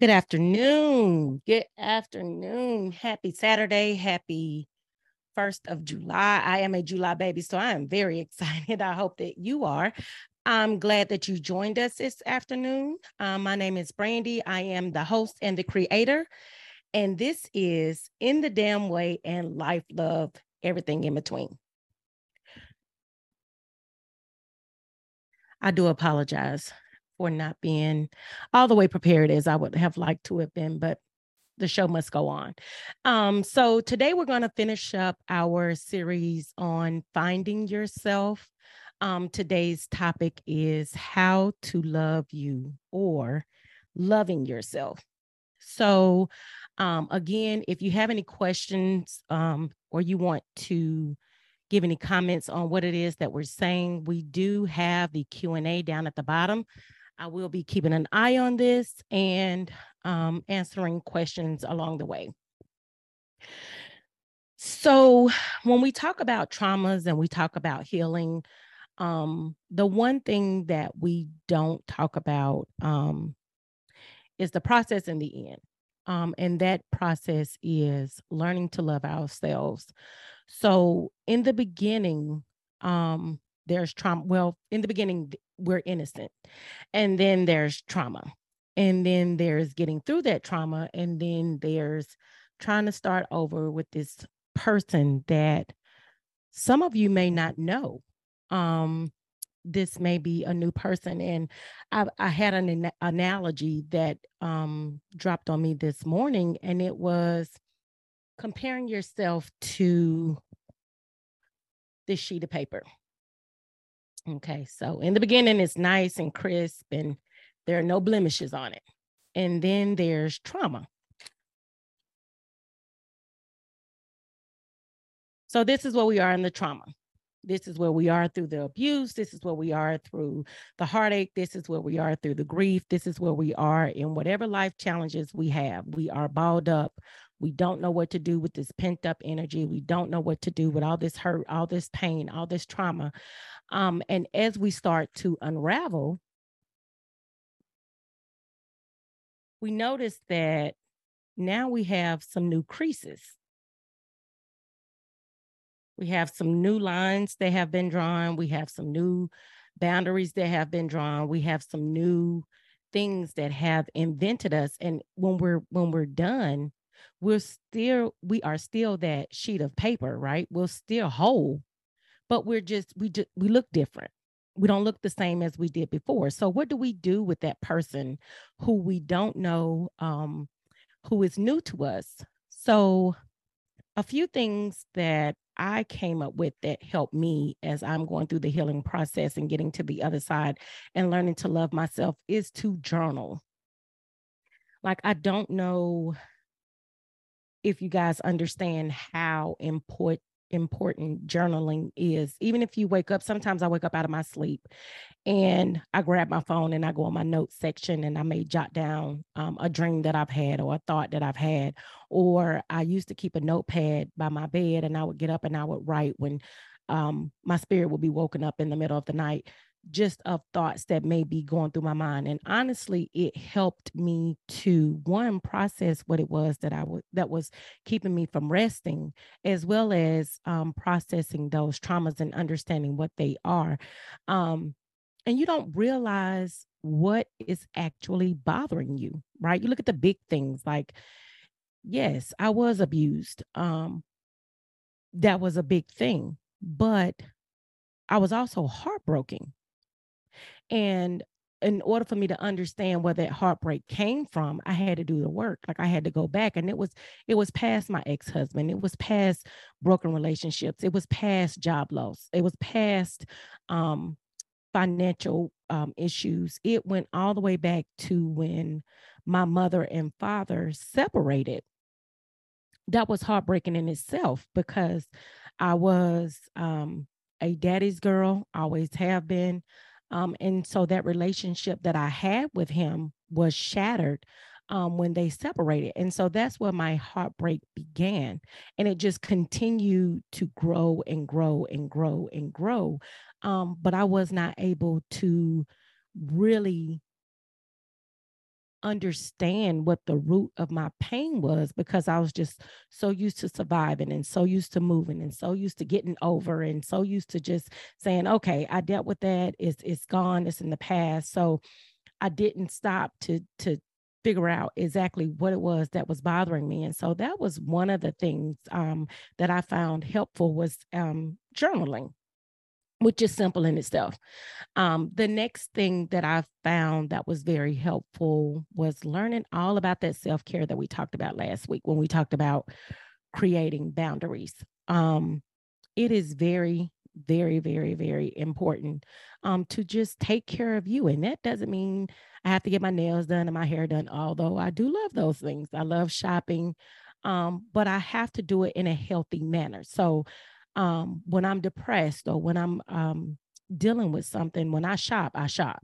Good afternoon. Good afternoon. Happy Saturday. Happy 1st of July. I am a July baby, so I am very excited. I hope that you are. I'm glad that you joined us this afternoon. Um, my name is Brandy. I am the host and the creator. And this is In the Damn Way and Life, Love, Everything in Between. I do apologize for not being all the way prepared as I would have liked to have been, but the show must go on. Um, so today we're going to finish up our series on finding yourself. Um, today's topic is how to love you or loving yourself. So, um, again, if you have any questions um, or you want to give any comments on what it is that we're saying, we do have the Q and A down at the bottom. I will be keeping an eye on this and um, answering questions along the way. So, when we talk about traumas and we talk about healing, um, the one thing that we don't talk about um, is the process in the end. Um, and that process is learning to love ourselves. So, in the beginning, um, there's trauma. Well, in the beginning, we're innocent. And then there's trauma. And then there's getting through that trauma. And then there's trying to start over with this person that some of you may not know. Um, this may be a new person. And I, I had an, an analogy that um, dropped on me this morning, and it was comparing yourself to this sheet of paper. Okay, so in the beginning, it's nice and crisp, and there are no blemishes on it. And then there's trauma. So, this is where we are in the trauma. This is where we are through the abuse. This is where we are through the heartache. This is where we are through the grief. This is where we are in whatever life challenges we have. We are balled up. We don't know what to do with this pent up energy. We don't know what to do with all this hurt, all this pain, all this trauma. Um, and as we start to unravel, we notice that now we have some new creases. We have some new lines that have been drawn. We have some new boundaries that have been drawn. We have some new things that have invented us. And when we're when we're done, we're still we are still that sheet of paper, right? We're still whole, but we're just we just we look different we don't look the same as we did before so what do we do with that person who we don't know um who is new to us so a few things that I came up with that helped me as I'm going through the healing process and getting to the other side and learning to love myself is to journal. Like, I don't know if you guys understand how important important journaling is. Even if you wake up, sometimes I wake up out of my sleep and I grab my phone and I go on my notes section and I may jot down um, a dream that I've had or a thought that I've had. Or I used to keep a notepad by my bed and I would get up and I would write when um, my spirit would be woken up in the middle of the night just of thoughts that may be going through my mind and honestly it helped me to one process what it was that i was that was keeping me from resting as well as um, processing those traumas and understanding what they are um, and you don't realize what is actually bothering you right? You look at the big things like yes i was abused um, that was a big thing but i was also heartbroken and in order for me to understand where that heartbreak came from, I had to do the work. Like I had to go back. And it was, it was past my ex-husband. It was past broken relationships. It was past job loss. It was past um financial um, issues. It went all the way back to when my mother and father separated. That was heartbreaking in itself because I was um, a daddy's girl, always have been. Um, and so that relationship that I had with him was shattered um, when they separated. And so that's where my heartbreak began. And it just continued to grow and grow and grow and grow. Um, but I was not able to really understand what the root of my pain was because I was just so used to surviving and so used to moving and so used to getting over and so used to just saying, okay, I dealt with that. It's it's gone. It's in the past. So I didn't stop to to figure out exactly what it was that was bothering me. And so that was one of the things um, that I found helpful was um, journaling, which is simple in itself. Um, the next thing that I found that was very helpful was learning all about that self care that we talked about last week when we talked about creating boundaries. Um, it is very very, very, very important um, to just take care of you. And that doesn't mean I have to get my nails done and my hair done, although I do love those things. I love shopping, um, but I have to do it in a healthy manner. So um, when I'm depressed or when I'm um, dealing with something, when I shop, I shop.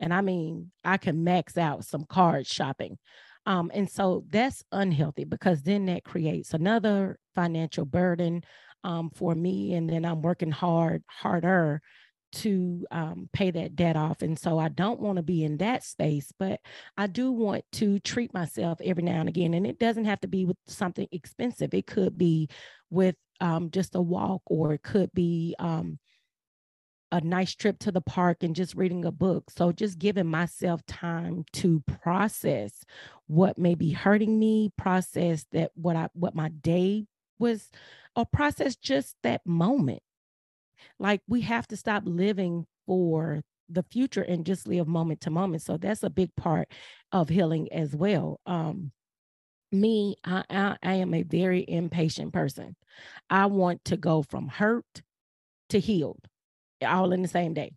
And I mean, I can max out some card shopping. Um, and so that's unhealthy because then that creates another financial burden um, for me. And then I'm working hard, harder to um, pay that debt off. And so I don't want to be in that space, but I do want to treat myself every now and again. And it doesn't have to be with something expensive, it could be with um, just a walk, or it could be um, a nice trip to the park and just reading a book. So just giving myself time to process what may be hurting me, process that what I what my day was or process just that moment. Like we have to stop living for the future and just live moment to moment. So that's a big part of healing as well. Um, me, I, I, I am a very impatient person. I want to go from hurt to healed all in the same day.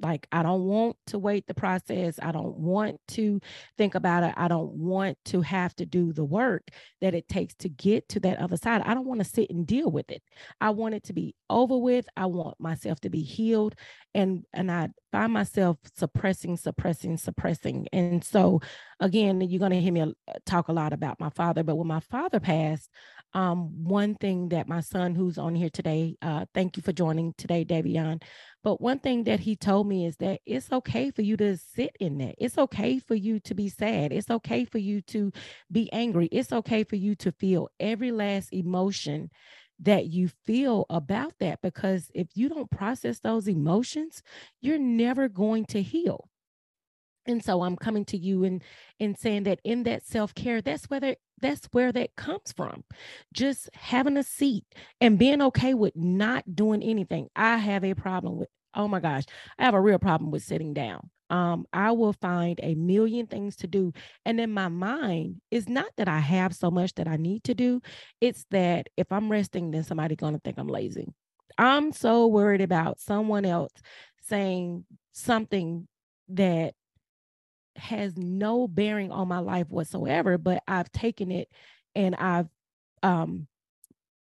Like, I don't want to wait the process. I don't want to think about it. I don't want to have to do the work that it takes to get to that other side. I don't want to sit and deal with it. I want it to be over with. I want myself to be healed. And and I find myself suppressing, suppressing, suppressing. And so again, you're going to hear me uh, talk a lot about my father, but when my father passed, um, one thing that my son who's on here today, uh, thank you for joining today, Davion. But one thing that he told me is that it's okay for you to sit in that. It's okay for you to be sad. It's okay for you to be angry. It's okay for you to feel every last emotion that you feel about that because if you don't process those emotions, you're never going to heal. And so I'm coming to you and and saying that in that self-care, that's where that's where that comes from. Just having a seat and being okay with not doing anything. I have a problem with, oh my gosh, I have a real problem with sitting down. Um, I will find a million things to do. And in my mind, it's not that I have so much that I need to do. It's that if I'm resting, then somebody's gonna think I'm lazy. I'm so worried about someone else saying something that has no bearing on my life whatsoever, but I've taken it and I've um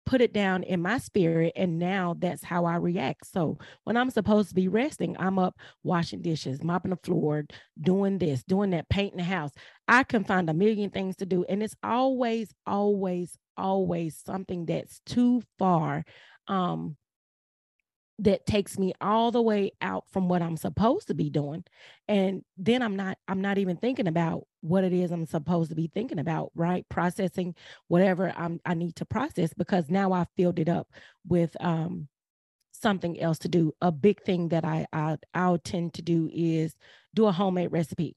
put it down in my spirit and now that's how I react. So when I'm supposed to be resting, I'm up washing dishes, mopping the floor, doing this, doing that, painting the house. I can find a million things to do and it's always always always something that's too far um that takes me all the way out from what I'm supposed to be doing. And then I'm not I'm not even thinking about what it is I'm supposed to be thinking about, right? Processing whatever I'm I need to process because now I filled it up with um something else to do. A big thing that I I I'll tend to do is do a homemade recipe.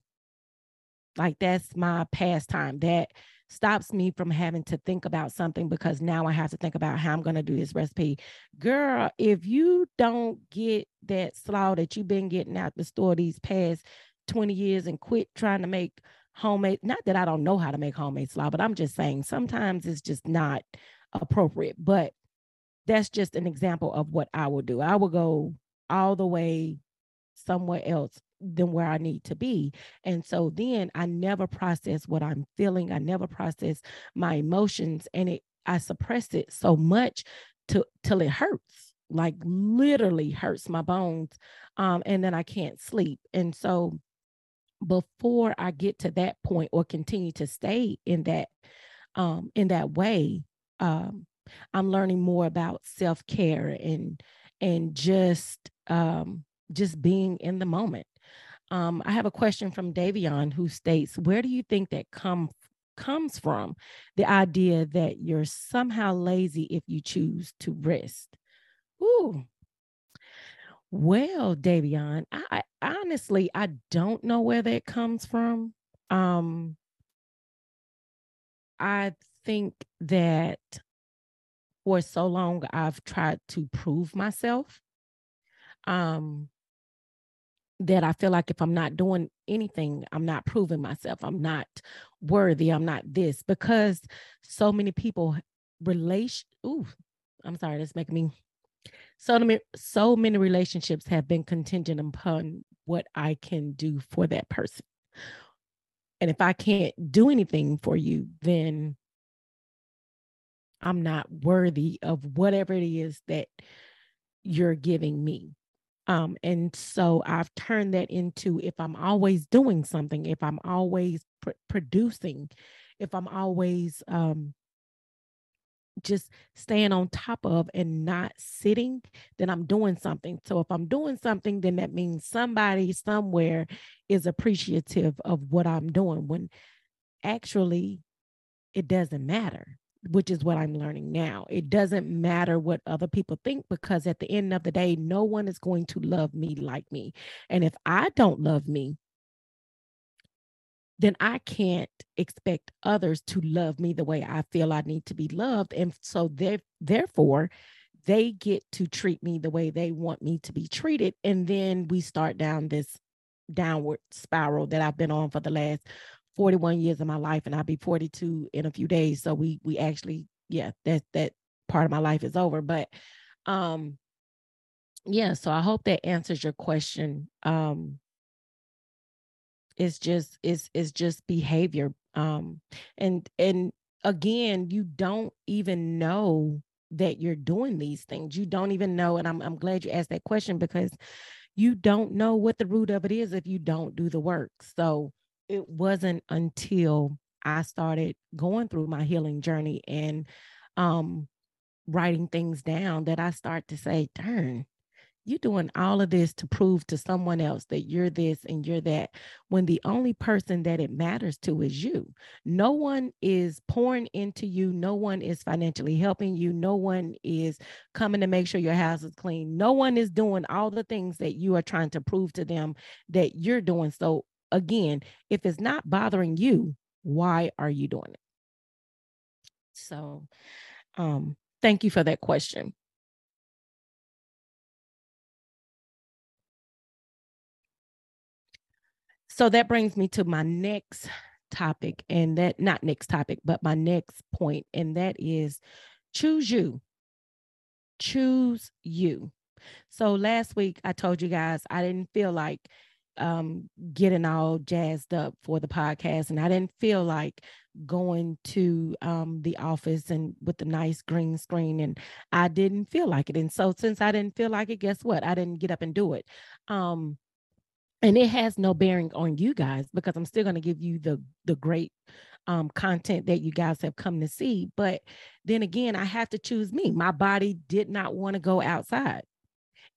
Like that's my pastime. That stops me from having to think about something because now I have to think about how I'm going to do this recipe. Girl, if you don't get that slaw that you've been getting out the store these past 20 years and quit trying to make homemade, not that I don't know how to make homemade slaw, but I'm just saying sometimes it's just not appropriate. But that's just an example of what I will do. I will go all the way somewhere else than where I need to be. And so then I never process what I'm feeling. I never process my emotions and it I suppress it so much to till it hurts, like literally hurts my bones. Um, and then I can't sleep. And so before I get to that point or continue to stay in that um in that way, um, I'm learning more about self-care and and just um just being in the moment Um, I have a question from Davion who states, Where do you think that come comes from? The idea that you're somehow lazy if you choose to rest. Ooh. Well, Davion, I, I honestly I don't know where that comes from. Um I think that for so long I've tried to prove myself. Um that I feel like if I'm not doing anything, I'm not proving myself. I'm not worthy. I'm not this because so many people relation. Ooh, I'm sorry. That's making me. So many, so many relationships have been contingent upon what I can do for that person. And if I can't do anything for you, then I'm not worthy of whatever it is that you're giving me. Um, and so I've turned that into if I'm always doing something, if I'm always pr- producing, if I'm always um, just staying on top of and not sitting, then I'm doing something. So if I'm doing something, then that means somebody somewhere is appreciative of what I'm doing when actually it doesn't matter which is what I'm learning now. It doesn't matter what other people think because at the end of the day, no one is going to love me like me. And if I don't love me, then I can't expect others to love me the way I feel I need to be loved. And so therefore, they get to treat me the way they want me to be treated. And then we start down this downward spiral that I've been on for the last 41 years of my life and I'll be 42 in a few days. So we we actually, yeah, that that part of my life is over. But um yeah, so I hope that answers your question. Um it's just it's it's just behavior. Um and and again, you don't even know that you're doing these things. You don't even know. And I'm I'm glad you asked that question because you don't know what the root of it is if you don't do the work. So it wasn't until I started going through my healing journey and um, writing things down that I start to say, darn, you're doing all of this to prove to someone else that you're this and you're that when the only person that it matters to is you. No one is pouring into you. No one is financially helping you. No one is coming to make sure your house is clean. No one is doing all the things that you are trying to prove to them that you're doing. So again, if it's not bothering you, why are you doing it? So, um, thank you for that question. So that brings me to my next topic, and that not next topic, but my next point, and that is choose you. Choose you. So last week I told you guys I didn't feel like um, getting all jazzed up for the podcast, and I didn't feel like going to um, the office and with the nice green screen, and I didn't feel like it. And so, since I didn't feel like it, guess what? I didn't get up and do it. Um, and it has no bearing on you guys because I'm still going to give you the the great um, content that you guys have come to see. But then again, I have to choose me. My body did not want to go outside.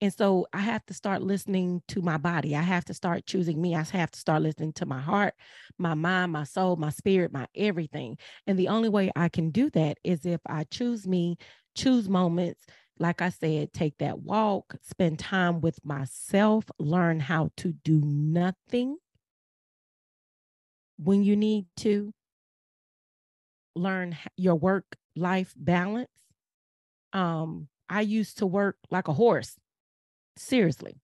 And so I have to start listening to my body. I have to start choosing me. I have to start listening to my heart, my mind, my soul, my spirit, my everything. And the only way I can do that is if I choose me, choose moments. Like I said, take that walk, spend time with myself, learn how to do nothing when you need to, learn your work life balance. Um, I used to work like a horse Seriously.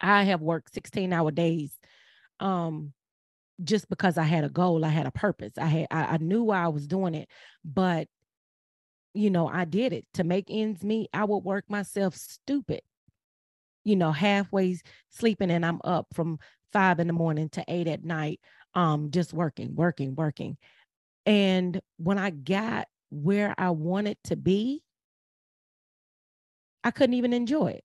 I have worked 16 hour days um just because I had a goal, I had a purpose. I had I, I knew why I was doing it, but you know, I did it to make ends meet. I would work myself stupid, you know, halfway sleeping and I'm up from five in the morning to eight at night, um, just working, working, working. And when I got where I wanted to be, I couldn't even enjoy it.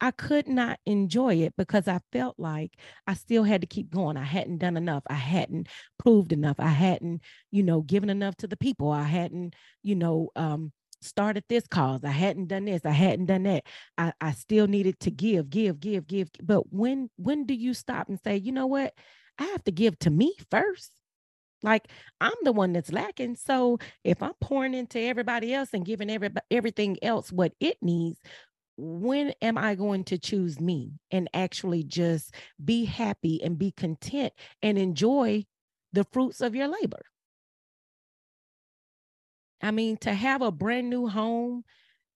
I could not enjoy it because I felt like I still had to keep going. I hadn't done enough. I hadn't proved enough. I hadn't, you know, given enough to the people. I hadn't, you know, um, started this cause. I hadn't done this. I hadn't done that. I, I still needed to give, give, give, give. But when when do you stop and say, you know what? I have to give to me first. Like I'm the one that's lacking. So if I'm pouring into everybody else and giving every, everything else what it needs, when am I going to choose me and actually just be happy and be content and enjoy the fruits of your labor? I mean, to have a brand new home,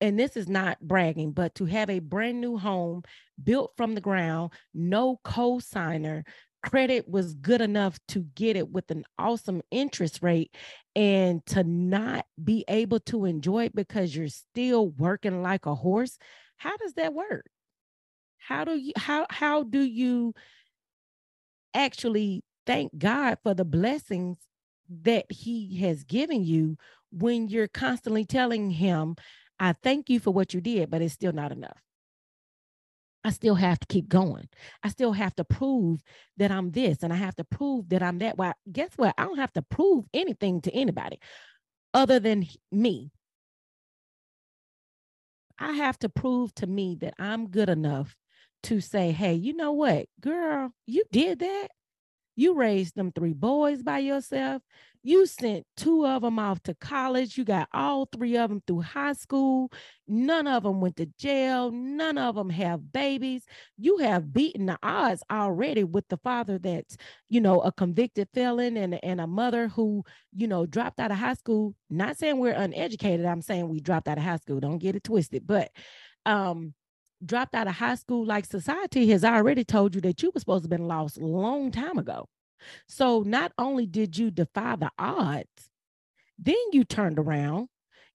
and this is not bragging, but to have a brand new home built from the ground, no co-signer, credit was good enough to get it with an awesome interest rate and to not be able to enjoy it because you're still working like a horse how does that work? How do you how how do you actually thank god for the blessings that he has given you when you're constantly telling him i thank you for what you did but it's still not enough I still have to keep going. I still have to prove that I'm this and I have to prove that I'm that. Well, guess what? I don't have to prove anything to anybody other than me. I have to prove to me that I'm good enough to say, hey, you know what, girl, you did that. You raised them three boys by yourself. You sent two of them off to college. You got all three of them through high school. None of them went to jail. None of them have babies. You have beaten the odds already with the father that's, you know, a convicted felon and, and a mother who, you know, dropped out of high school. Not saying we're uneducated. I'm saying we dropped out of high school. Don't get it twisted. But um, dropped out of high school, like society has already told you that you were supposed to have been lost a long time ago. So not only did you defy the odds, then you turned around,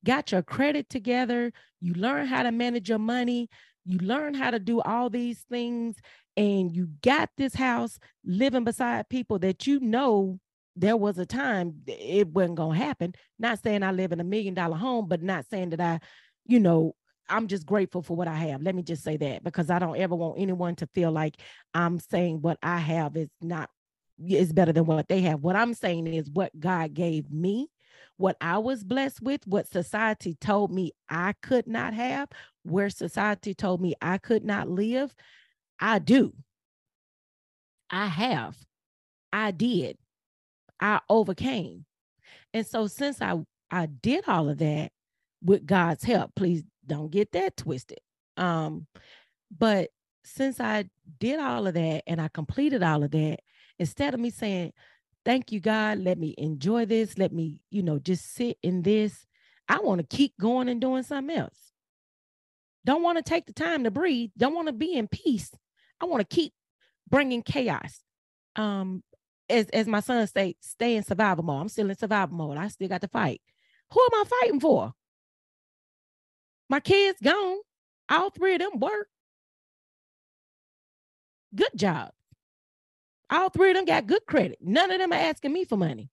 got your credit together, you learned how to manage your money, you learned how to do all these things, and you got this house living beside people that you know there was a time it wasn't going to happen. Not saying I live in a million dollar home, but not saying that I, you know, I'm just grateful for what I have. Let me just say that because I don't ever want anyone to feel like I'm saying what I have is not is better than what they have. What I'm saying is what God gave me, what I was blessed with, what society told me I could not have, where society told me I could not live. I do. I have. I did. I overcame. And so since I I did all of that with God's help, please don't get that twisted. Um, but since I did all of that and I completed all of that, instead of me saying, Thank you, God, let me enjoy this, let me, you know, just sit in this, I want to keep going and doing something else. Don't want to take the time to breathe, don't want to be in peace. I want to keep bringing chaos. Um, as, as my son say, stay in survival mode. I'm still in survival mode. I still got to fight. Who am I fighting for? My kids gone. All three of them work. Good job. All three of them got good credit. None of them are asking me for money.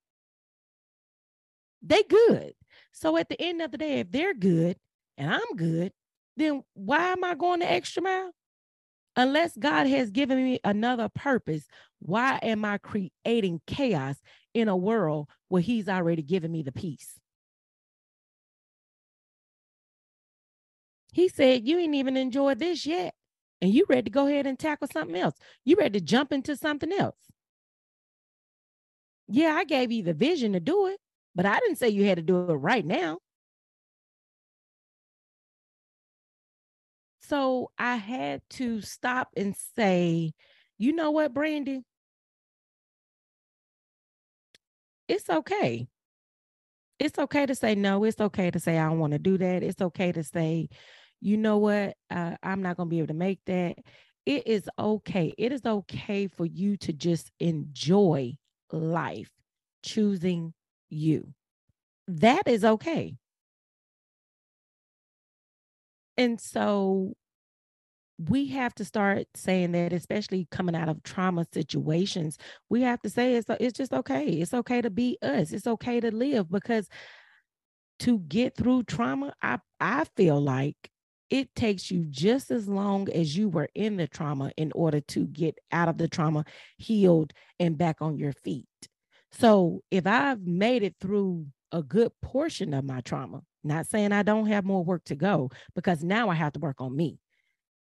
They good. So at the end of the day, if they're good and I'm good, then why am I going the extra mile? Unless God has given me another purpose, why am I creating chaos in a world where He's already given me the peace? He said, You ain't even enjoyed this yet and you ready to go ahead and tackle something else. You ready to jump into something else. Yeah, I gave you the vision to do it, but I didn't say you had to do it right now. So I had to stop and say, you know what, Brandy? It's okay. It's okay to say no. It's okay to say I don't want to do that. It's okay to say, you know what, uh, I'm not going to be able to make that. It is okay. It is okay for you to just enjoy life, choosing you. That is okay. And so we have to start saying that, especially coming out of trauma situations, we have to say it's, it's just okay. It's okay to be us. It's okay to live because to get through trauma, I, I feel like it takes you just as long as you were in the trauma in order to get out of the trauma, healed, and back on your feet. So if I've made it through a good portion of my trauma, Not saying I don't have more work to go because now I have to work on me.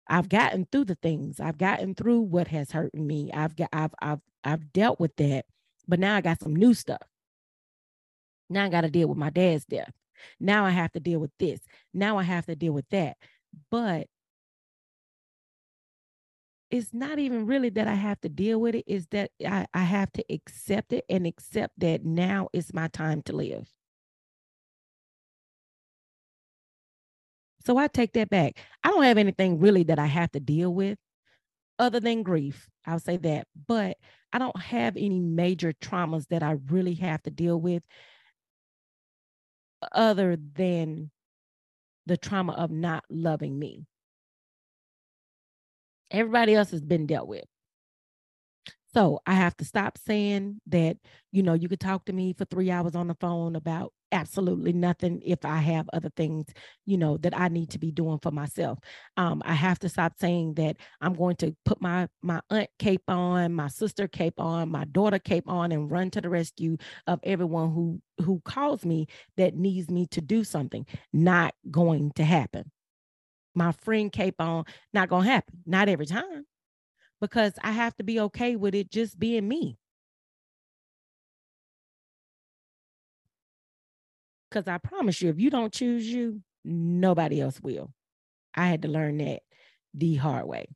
I've gotten through the things. I've gotten through what has hurt me. I've got I've I've I've dealt with that. But now I got some new stuff. Now I got to deal with my dad's death. Now I have to deal with this. Now I have to deal with that. But it's not even really that I have to deal with it, is that I, I have to accept it and accept that now is my time to live. So I take that back. I don't have anything really that I have to deal with other than grief. I'll say that. But I don't have any major traumas that I really have to deal with other than the trauma of not loving me. Everybody else has been dealt with. So I have to stop saying that, you know, you could talk to me for three hours on the phone about absolutely nothing if I have other things, you know, that I need to be doing for myself. Um, I have to stop saying that I'm going to put my my aunt cape on, my sister cape on, my daughter cape on, and run to the rescue of everyone who who calls me that needs me to do something. Not going to happen. My friend cape on, not gonna happen. Not every time because I have to be okay with it just being me. Because I promise you, if you don't choose you, nobody else will. I had to learn that the hard way.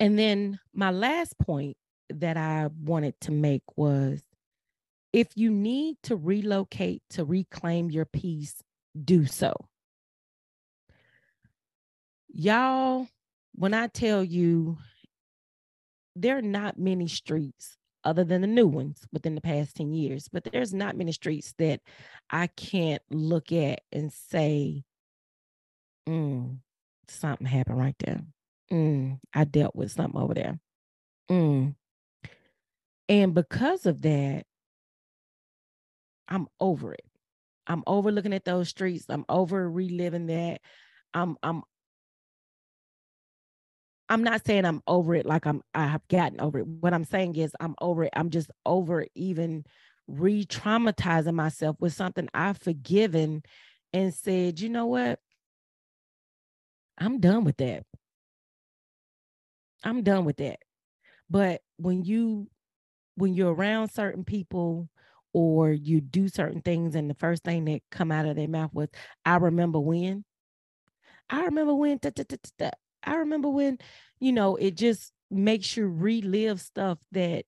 And then my last point that I wanted to make was if you need to relocate to reclaim your peace, do so. Y'all, when I tell you there are not many streets other than the new ones within the past 10 years, but there's not many streets that I can't look at and say, mm, something happened right there. Mm, I dealt with something over there. Mm. And because of that, I'm over it. I'm over looking at those streets. I'm over reliving that. I'm I'm I'm not saying I'm over it like I'm I have gotten over it. What I'm saying is I'm over it. I'm just over even re-traumatizing myself with something I've forgiven and said, you know what? I'm done with that. I'm done with that. But when you when you're around certain people or you do certain things and the first thing that come out of their mouth was I remember when I remember when I remember when, you know, it just makes you relive stuff that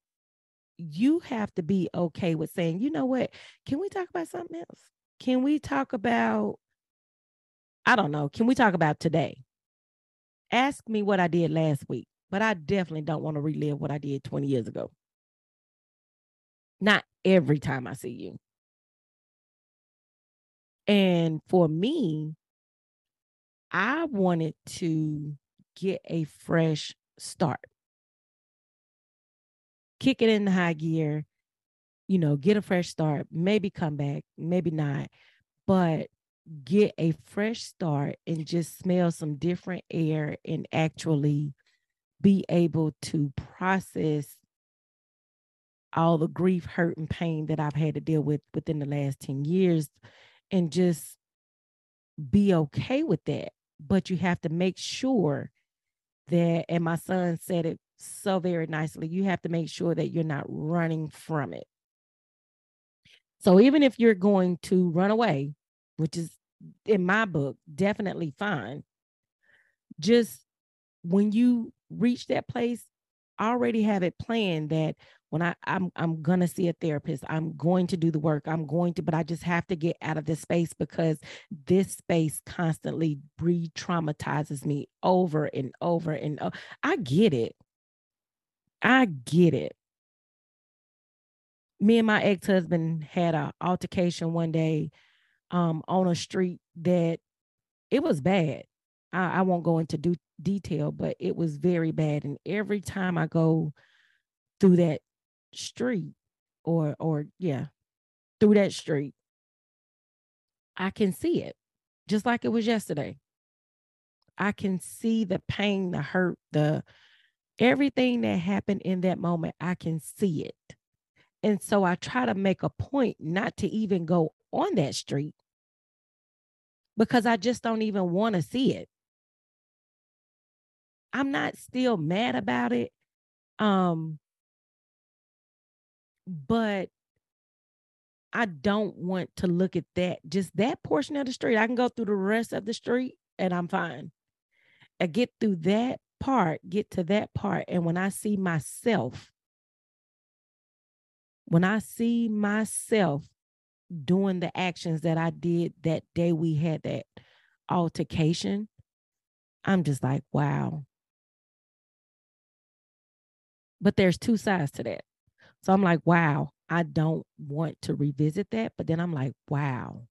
you have to be okay with saying, you know what, can we talk about something else? Can we talk about, I don't know, can we talk about today? Ask me what I did last week, but I definitely don't want to relive what I did 20 years ago. Not every time I see you. And for me, I wanted to get a fresh start. Kick it in the high gear, you know, get a fresh start, maybe come back, maybe not, but get a fresh start and just smell some different air and actually be able to process all the grief, hurt, and pain that I've had to deal with within the last 10 years and just be okay with that. But you have to make sure that, and my son said it so very nicely, you have to make sure that you're not running from it. So even if you're going to run away, which is in my book definitely fine, just when you reach that place, already have it planned that when I I'm I'm gonna see a therapist, I'm going to do the work. I'm going to, but I just have to get out of this space because this space constantly re-traumatizes me over and over and over. I get it. I get it. Me and my ex-husband had an altercation one day um, on a street that it was bad. I, I won't go into do, detail, but it was very bad. And every time I go through that street or or yeah through that street i can see it just like it was yesterday i can see the pain the hurt the everything that happened in that moment i can see it and so i try to make a point not to even go on that street because I just don't even want to see it. I'm not still mad about it. Um, but I don't want to look at that, just that portion of the street. I can go through the rest of the street and I'm fine. I get through that part, get to that part. And when I see myself, when I see myself doing the actions that I did that day we had that altercation, I'm just like, wow. But there's two sides to that. So I'm like, wow, I don't want to revisit that. But then I'm like, wow,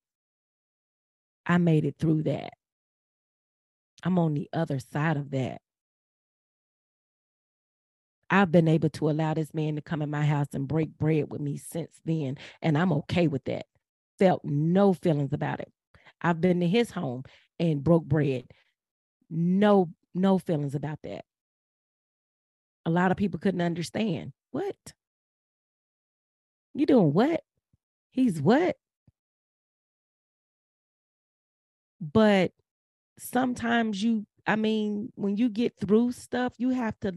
I made it through that. I'm on the other side of that. I've been able to allow this man to come in my house and break bread with me since then. And I'm okay with that. Felt no feelings about it. I've been to his home and broke bread. No, no feelings about that. A lot of people couldn't understand. What? You doing what? He's what? But sometimes you, I mean, when you get through stuff, you have to,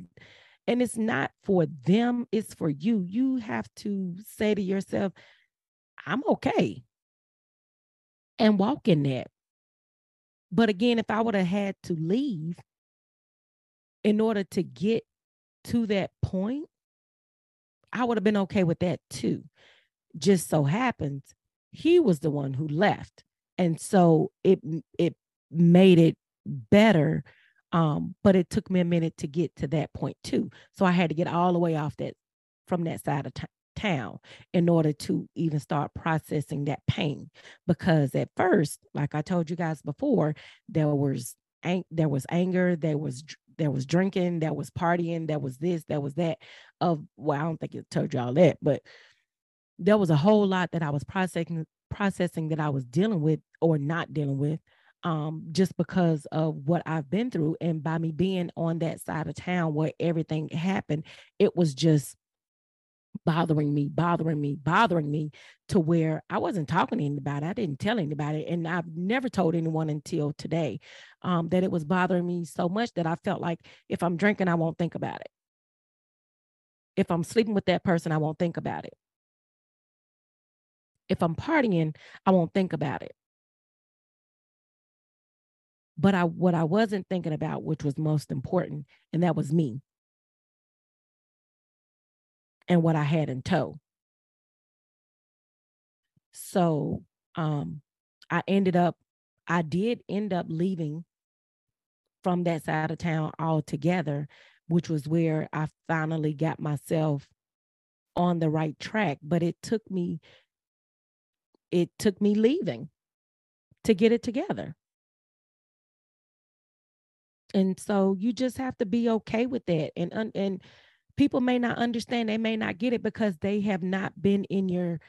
and it's not for them, it's for you. You have to say to yourself, I'm okay. And walk in that. But again, if I would have had to leave in order to get to that point, I would have been okay with that too. Just so happens he was the one who left. And so it it made it better. Um, but it took me a minute to get to that point too. So I had to get all the way off that from that side of t- town in order to even start processing that pain. Because at first, like I told you guys before, there was there was anger, there was there was drinking, there was partying, there was this, there was that. Of well, I don't think it told you all that, but there was a whole lot that I was processing processing that I was dealing with or not dealing with um, just because of what I've been through. And by me being on that side of town where everything happened, it was just bothering me, bothering me, bothering me to where I wasn't talking to anybody. I didn't tell anybody. And I've never told anyone until today um, that it was bothering me so much that I felt like if I'm drinking, I won't think about it. If I'm sleeping with that person, I won't think about it. If I'm partying, I won't think about it. But I what I wasn't thinking about, which was most important, and that was me and what I had in tow. So um, I ended up, I did end up leaving from that side of town altogether, which was where I finally got myself on the right track. But it took me, it took me leaving to get it together. And so you just have to be okay with that and and people may not understand they may not get it because they have not been in your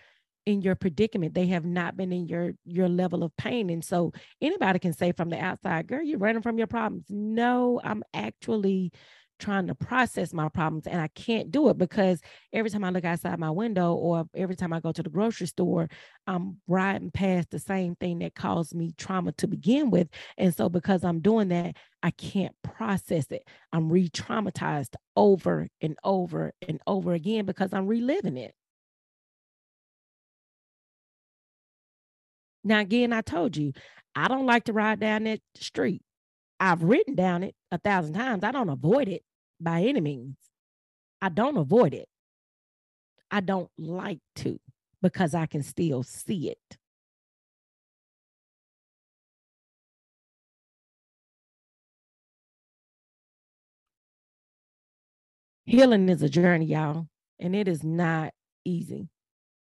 in your predicament. They have not been in your your level of pain. And so anybody can say from the outside girl you're running from your problems. No i'm actually trying to process my problems and I can't do it because every time I look outside my window or every time I go to the grocery store, I'm riding past the same thing that caused me trauma to begin with. And so because I'm doing that, I can't process it. I'm re-traumatized over and over and over again because I'm reliving it. Now, again, I told you, I don't like to ride down that street. I've written down it a thousand times. I don't avoid it by any means. I don't avoid it. I don't like to because I can still see it. Healing is a journey, y'all, and it is not easy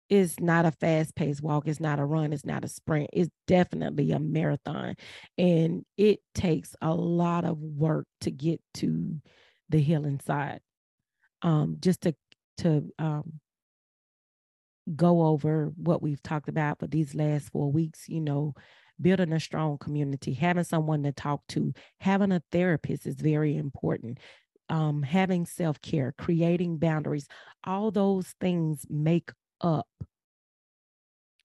it's not a fast paced walk. It's not a run. It's not a sprint. It's definitely a marathon. And it takes a lot of work to get to the healing side. Um, just to to um, go over what we've talked about for these last four weeks, you know, building a strong community, having someone to talk to, having a therapist is very important. Um, having self care, creating boundaries, all those things make up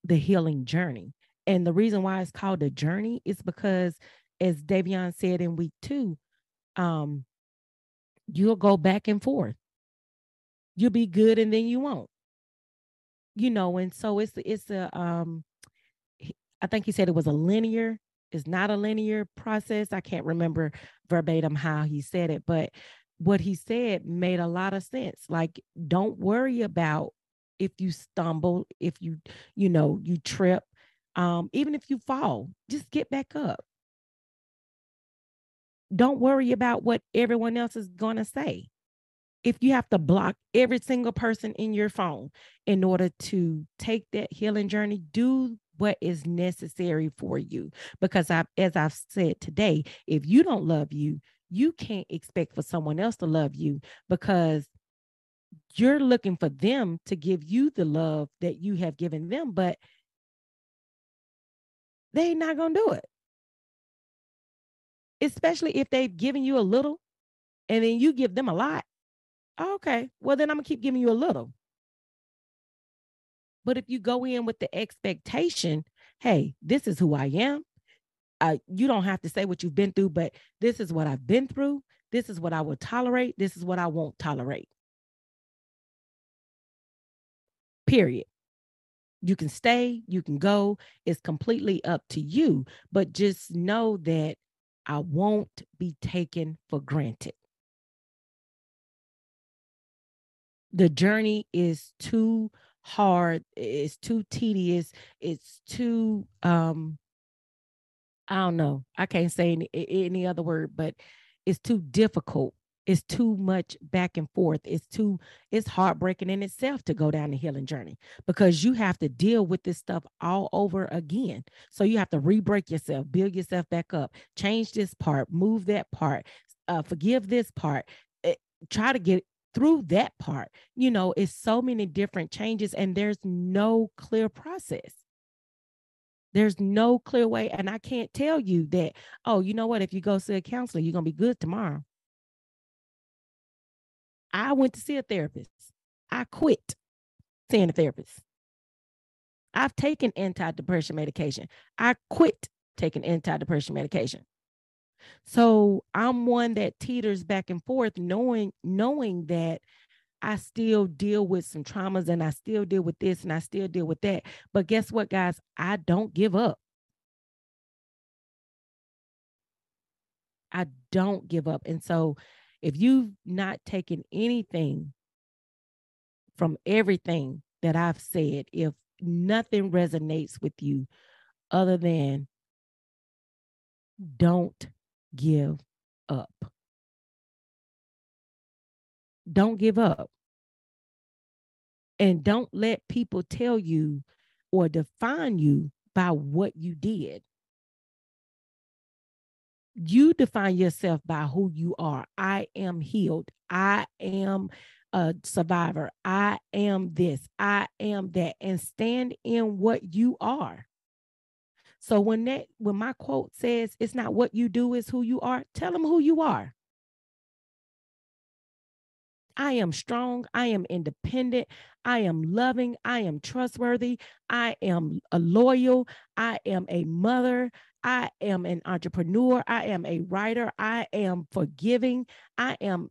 the healing journey. And the reason why it's called a journey is because, as Davion said in week two, um, you'll go back and forth. You'll be good and then you won't. You know, and so it's it's a um I think he said it was a linear, it's not a linear process. I can't remember verbatim how he said it, but what he said made a lot of sense. Like, don't worry about if you stumble, if you, you know, you trip, um, even if you fall, just get back up. Don't worry about what everyone else is going to say. If you have to block every single person in your phone in order to take that healing journey, do what is necessary for you. Because I, as I've said today, if you don't love you, you can't expect for someone else to love you because you're looking for them to give you the love that you have given them, but they ain't not gonna do it. Especially if they've given you a little and then you give them a lot. Okay, well, then I'm gonna keep giving you a little. But if you go in with the expectation, hey, this is who I am. Uh, you don't have to say what you've been through, but this is what I've been through. This is what I will tolerate. This is what I won't tolerate. Period. You can stay, you can go. It's completely up to you. But just know that I won't be taken for granted. The journey is too hard, it's too tedious, it's too um I don't know. I can't say any, any other word, but it's too difficult. It's too much back and forth. It's too, it's heartbreaking in itself to go down the healing journey because you have to deal with this stuff all over again. So you have to re-break yourself, build yourself back up, change this part, move that part, uh, forgive this part, it, eh, try to get through that part. You know, it's so many different changes and there's no clear process. There's no clear way. And I can't tell you that, oh, you know what? If you go see a counselor, you're going to be good tomorrow. I went to see a therapist. I quit seeing a therapist. I've taken antidepressant medication. I quit taking antidepressant medication. So I'm one that teeters back and forth, knowing knowing that I still deal with some traumas and I still deal with this and I still deal with that. But guess what, guys? I don't give up. I don't give up. And so if you've not taken anything from everything that I've said, if nothing resonates with you other than don't give up. Don't give up. And don't let people tell you or define you by what you did. You define yourself by who you are. I am healed. I am a survivor. I am this. I am that. And stand in what you are. So when that when my quote says it's not what you do, is who you are, tell them who you are. I am strong. I am independent. I am loving. I am trustworthy. I am a loyal. I am a mother. I am an entrepreneur. I am a writer. I am forgiving. I am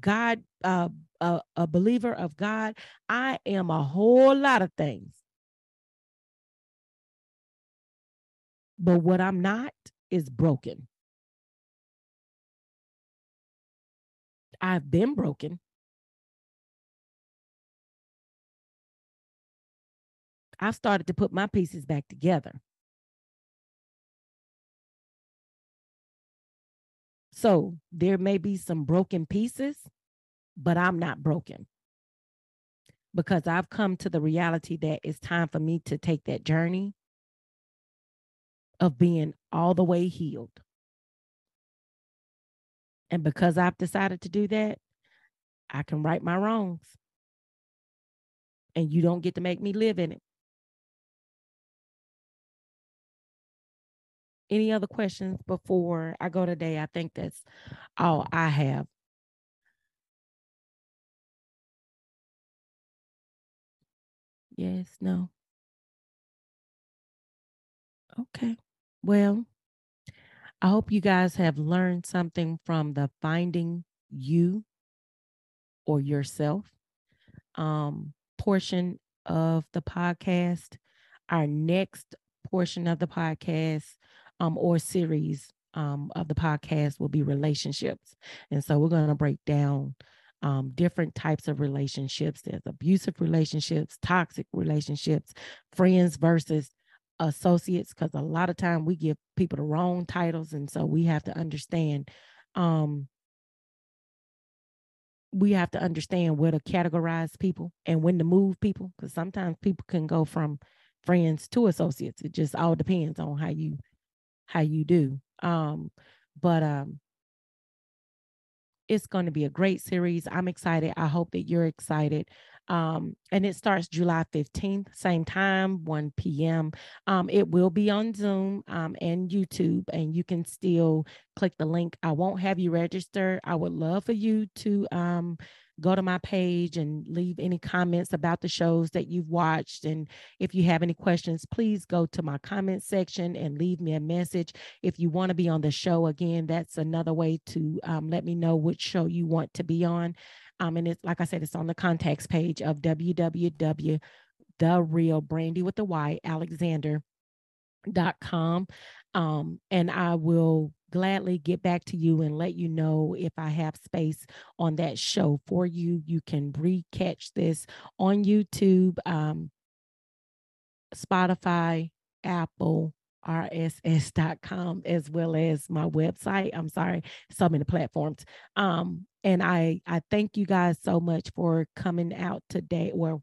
God, uh, a, a believer of God. I am a whole lot of things. But what I'm not is broken. I've been broken. I've started to put my pieces back together. So there may be some broken pieces, but I'm not broken because I've come to the reality that it's time for me to take that journey of being all the way healed. And because I've decided to do that, I can right my wrongs. And you don't get to make me live in it. Any other questions before I go today? I think that's all I have. Yes, no. Okay. Well, I hope you guys have learned something from the finding you or yourself um, portion of the podcast. Our next portion of the podcast um, or series um, of the podcast will be relationships. And so we're going to break down um, different types of relationships. There's abusive relationships, toxic relationships, friends versus associates, because a lot of time we give people the wrong titles. And so we have to understand um, we have to understand where to categorize people and when to move people because sometimes people can go from friends to associates it just all depends on how you how you do um but um it's going to be a great series i'm excited i hope that you're excited um, and it starts July 15th, same time, 1 p.m. Um, it will be on Zoom um, and YouTube, and you can still click the link. I won't have you register. I would love for you to um, go to my page and leave any comments about the shows that you've watched. And if you have any questions, please go to my comment section and leave me a message. If you want to be on the show again, that's another way to um, let me know which show you want to be on. Um, and it's like I said, it's on the contacts page of www the real brandy with the y alexander.com um, and i will gladly get back to you and let you know if i have space on that show for you you can re-catch this on youtube um, spotify apple rss.com as well as my website. I'm sorry, so many platforms. Um, and I I thank you guys so much for coming out today or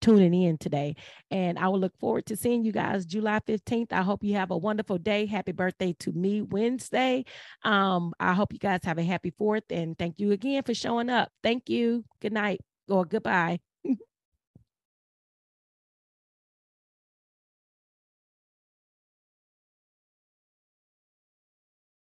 tuning in today. And I will look forward to seeing you guys July 15th. I hope you have a wonderful day. Happy birthday to me Wednesday. Um, I hope you guys have a happy fourth and thank you again for showing up. Thank you. Good night or goodbye.